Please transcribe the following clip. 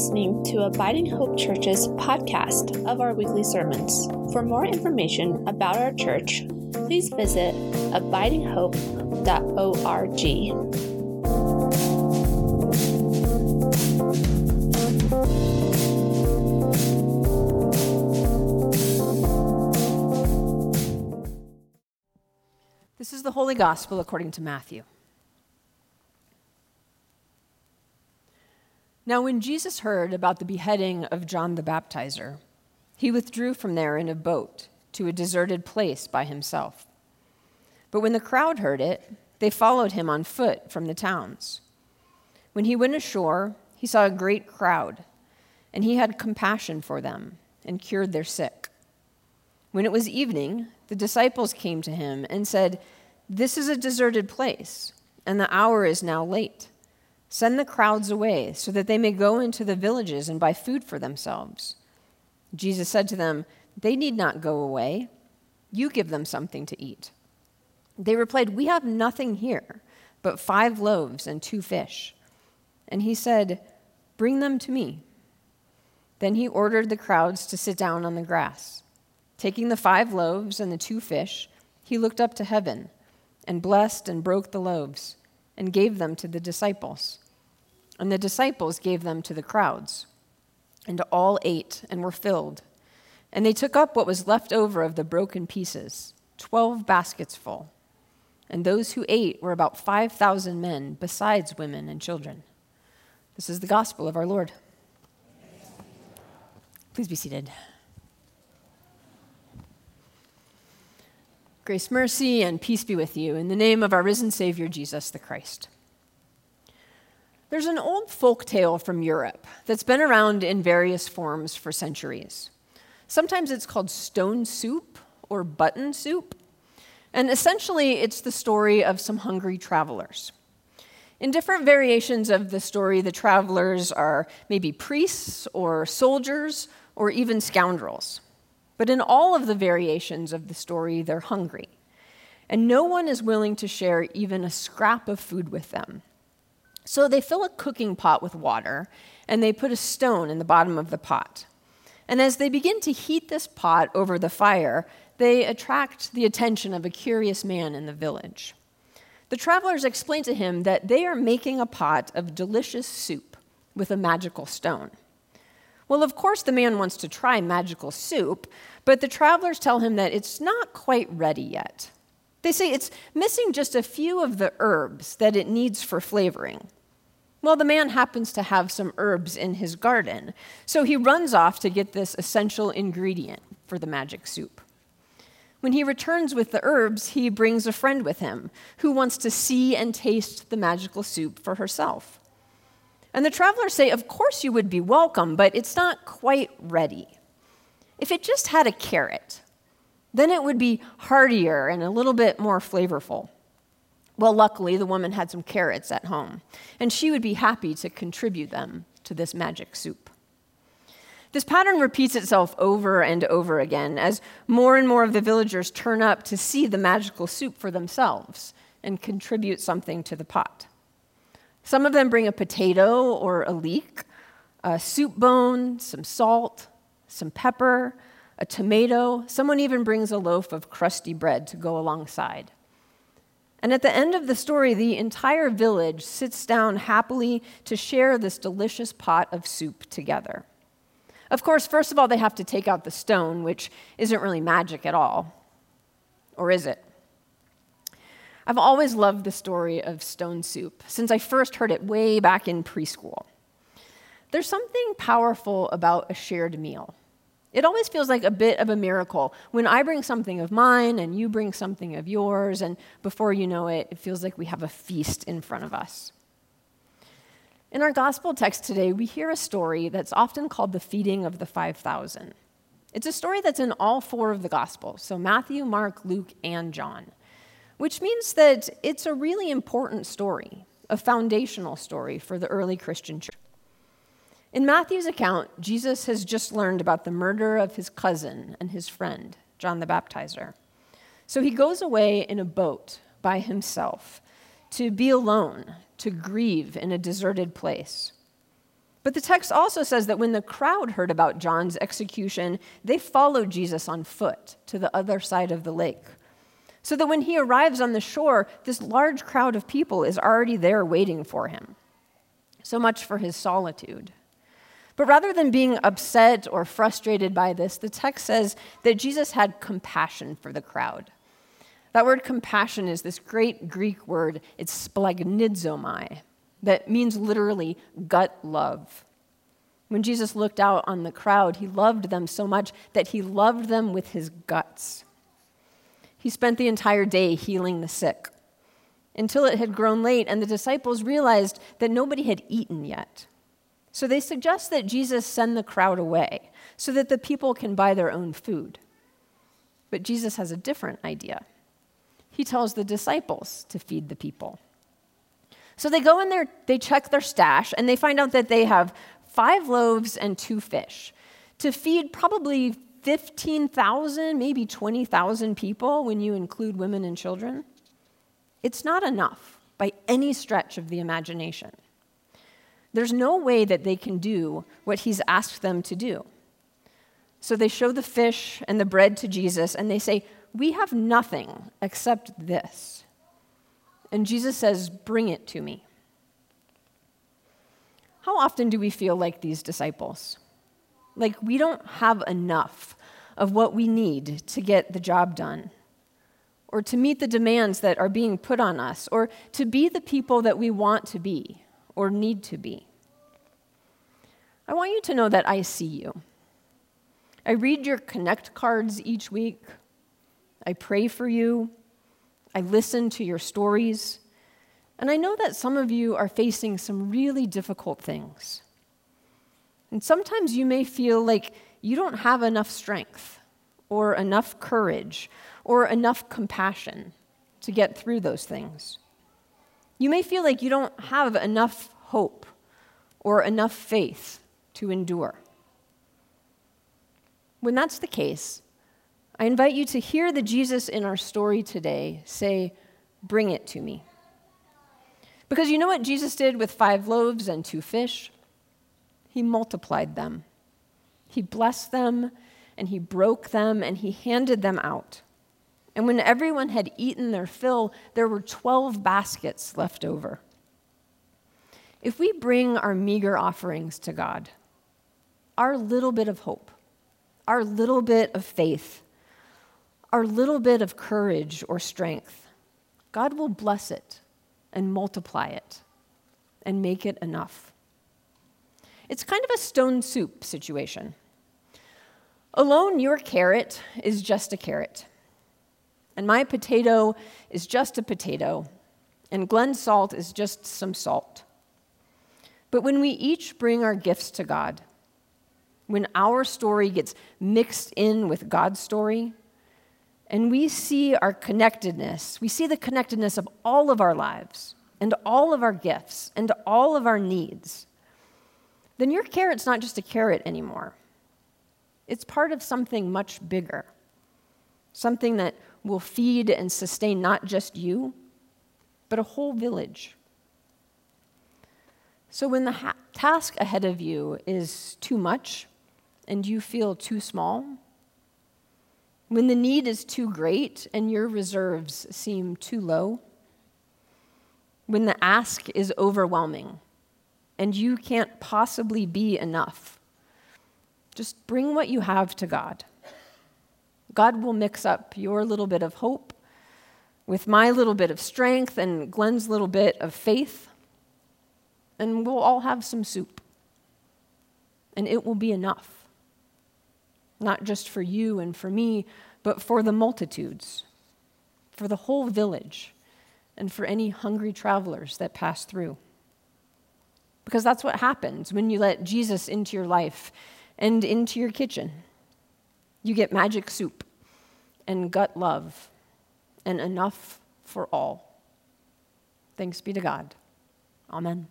listening to Abiding Hope Church's podcast of our weekly sermons. For more information about our church, please visit abidinghope.org. This is the Holy Gospel according to Matthew. Now, when Jesus heard about the beheading of John the Baptizer, he withdrew from there in a boat to a deserted place by himself. But when the crowd heard it, they followed him on foot from the towns. When he went ashore, he saw a great crowd, and he had compassion for them and cured their sick. When it was evening, the disciples came to him and said, This is a deserted place, and the hour is now late. Send the crowds away so that they may go into the villages and buy food for themselves. Jesus said to them, They need not go away. You give them something to eat. They replied, We have nothing here but five loaves and two fish. And he said, Bring them to me. Then he ordered the crowds to sit down on the grass. Taking the five loaves and the two fish, he looked up to heaven and blessed and broke the loaves and gave them to the disciples. And the disciples gave them to the crowds. And all ate and were filled. And they took up what was left over of the broken pieces, twelve baskets full. And those who ate were about 5,000 men, besides women and children. This is the gospel of our Lord. Please be seated. Grace, mercy, and peace be with you in the name of our risen Savior, Jesus the Christ. There's an old folk tale from Europe that's been around in various forms for centuries. Sometimes it's called stone soup or button soup, and essentially it's the story of some hungry travelers. In different variations of the story, the travelers are maybe priests or soldiers or even scoundrels. But in all of the variations of the story, they're hungry. And no one is willing to share even a scrap of food with them. So they fill a cooking pot with water and they put a stone in the bottom of the pot. And as they begin to heat this pot over the fire, they attract the attention of a curious man in the village. The travelers explain to him that they are making a pot of delicious soup with a magical stone. Well, of course, the man wants to try magical soup, but the travelers tell him that it's not quite ready yet. They say it's missing just a few of the herbs that it needs for flavoring. Well, the man happens to have some herbs in his garden, so he runs off to get this essential ingredient for the magic soup. When he returns with the herbs, he brings a friend with him who wants to see and taste the magical soup for herself. And the travelers say, Of course you would be welcome, but it's not quite ready. If it just had a carrot, then it would be heartier and a little bit more flavorful. Well, luckily, the woman had some carrots at home, and she would be happy to contribute them to this magic soup. This pattern repeats itself over and over again as more and more of the villagers turn up to see the magical soup for themselves and contribute something to the pot. Some of them bring a potato or a leek, a soup bone, some salt, some pepper, a tomato. Someone even brings a loaf of crusty bread to go alongside. And at the end of the story, the entire village sits down happily to share this delicious pot of soup together. Of course, first of all, they have to take out the stone, which isn't really magic at all. Or is it? I've always loved the story of stone soup since I first heard it way back in preschool. There's something powerful about a shared meal. It always feels like a bit of a miracle when I bring something of mine and you bring something of yours, and before you know it, it feels like we have a feast in front of us. In our gospel text today, we hear a story that's often called the feeding of the 5,000. It's a story that's in all four of the gospels, so Matthew, Mark, Luke, and John, which means that it's a really important story, a foundational story for the early Christian church. In Matthew's account, Jesus has just learned about the murder of his cousin and his friend, John the Baptizer. So he goes away in a boat by himself to be alone, to grieve in a deserted place. But the text also says that when the crowd heard about John's execution, they followed Jesus on foot to the other side of the lake. So that when he arrives on the shore, this large crowd of people is already there waiting for him. So much for his solitude. But rather than being upset or frustrated by this, the text says that Jesus had compassion for the crowd. That word compassion is this great Greek word, it's splanchnizomai, that means literally gut love. When Jesus looked out on the crowd, he loved them so much that he loved them with his guts. He spent the entire day healing the sick until it had grown late and the disciples realized that nobody had eaten yet. So they suggest that Jesus send the crowd away so that the people can buy their own food. But Jesus has a different idea. He tells the disciples to feed the people. So they go in there, they check their stash, and they find out that they have five loaves and two fish to feed probably 15,000, maybe 20,000 people when you include women and children. It's not enough by any stretch of the imagination. There's no way that they can do what he's asked them to do. So they show the fish and the bread to Jesus, and they say, We have nothing except this. And Jesus says, Bring it to me. How often do we feel like these disciples? Like we don't have enough of what we need to get the job done, or to meet the demands that are being put on us, or to be the people that we want to be or need to be. I want you to know that I see you. I read your connect cards each week. I pray for you. I listen to your stories, and I know that some of you are facing some really difficult things. And sometimes you may feel like you don't have enough strength, or enough courage, or enough compassion to get through those things. You may feel like you don't have enough hope or enough faith to endure. When that's the case, I invite you to hear the Jesus in our story today say, Bring it to me. Because you know what Jesus did with five loaves and two fish? He multiplied them. He blessed them, and he broke them, and he handed them out. And when everyone had eaten their fill, there were 12 baskets left over. If we bring our meager offerings to God, our little bit of hope, our little bit of faith, our little bit of courage or strength, God will bless it and multiply it and make it enough. It's kind of a stone soup situation. Alone, your carrot is just a carrot, and my potato is just a potato, and Glenn's salt is just some salt. But when we each bring our gifts to God, when our story gets mixed in with God's story, and we see our connectedness, we see the connectedness of all of our lives and all of our gifts and all of our needs, then your carrot's not just a carrot anymore. It's part of something much bigger, something that will feed and sustain not just you, but a whole village. So when the ha- task ahead of you is too much and you feel too small, when the need is too great and your reserves seem too low, when the ask is overwhelming and you can't possibly be enough, just bring what you have to God. God will mix up your little bit of hope with my little bit of strength and Glenn's little bit of faith, and we'll all have some soup. And it will be enough not just for you and for me, but for the multitudes, for the whole village, and for any hungry travelers that pass through. Because that's what happens when you let Jesus into your life and into your kitchen. You get magic soup and gut love and enough for all. Thanks be to God. Amen.